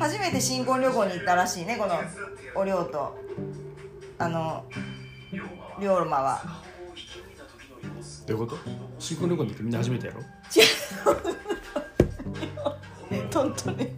初めて新婚旅行に行ったらしいねこのおりょうと。あの龍馬は。どういうこと？新婚旅行の時みんな初めてやろ？う。トントンね。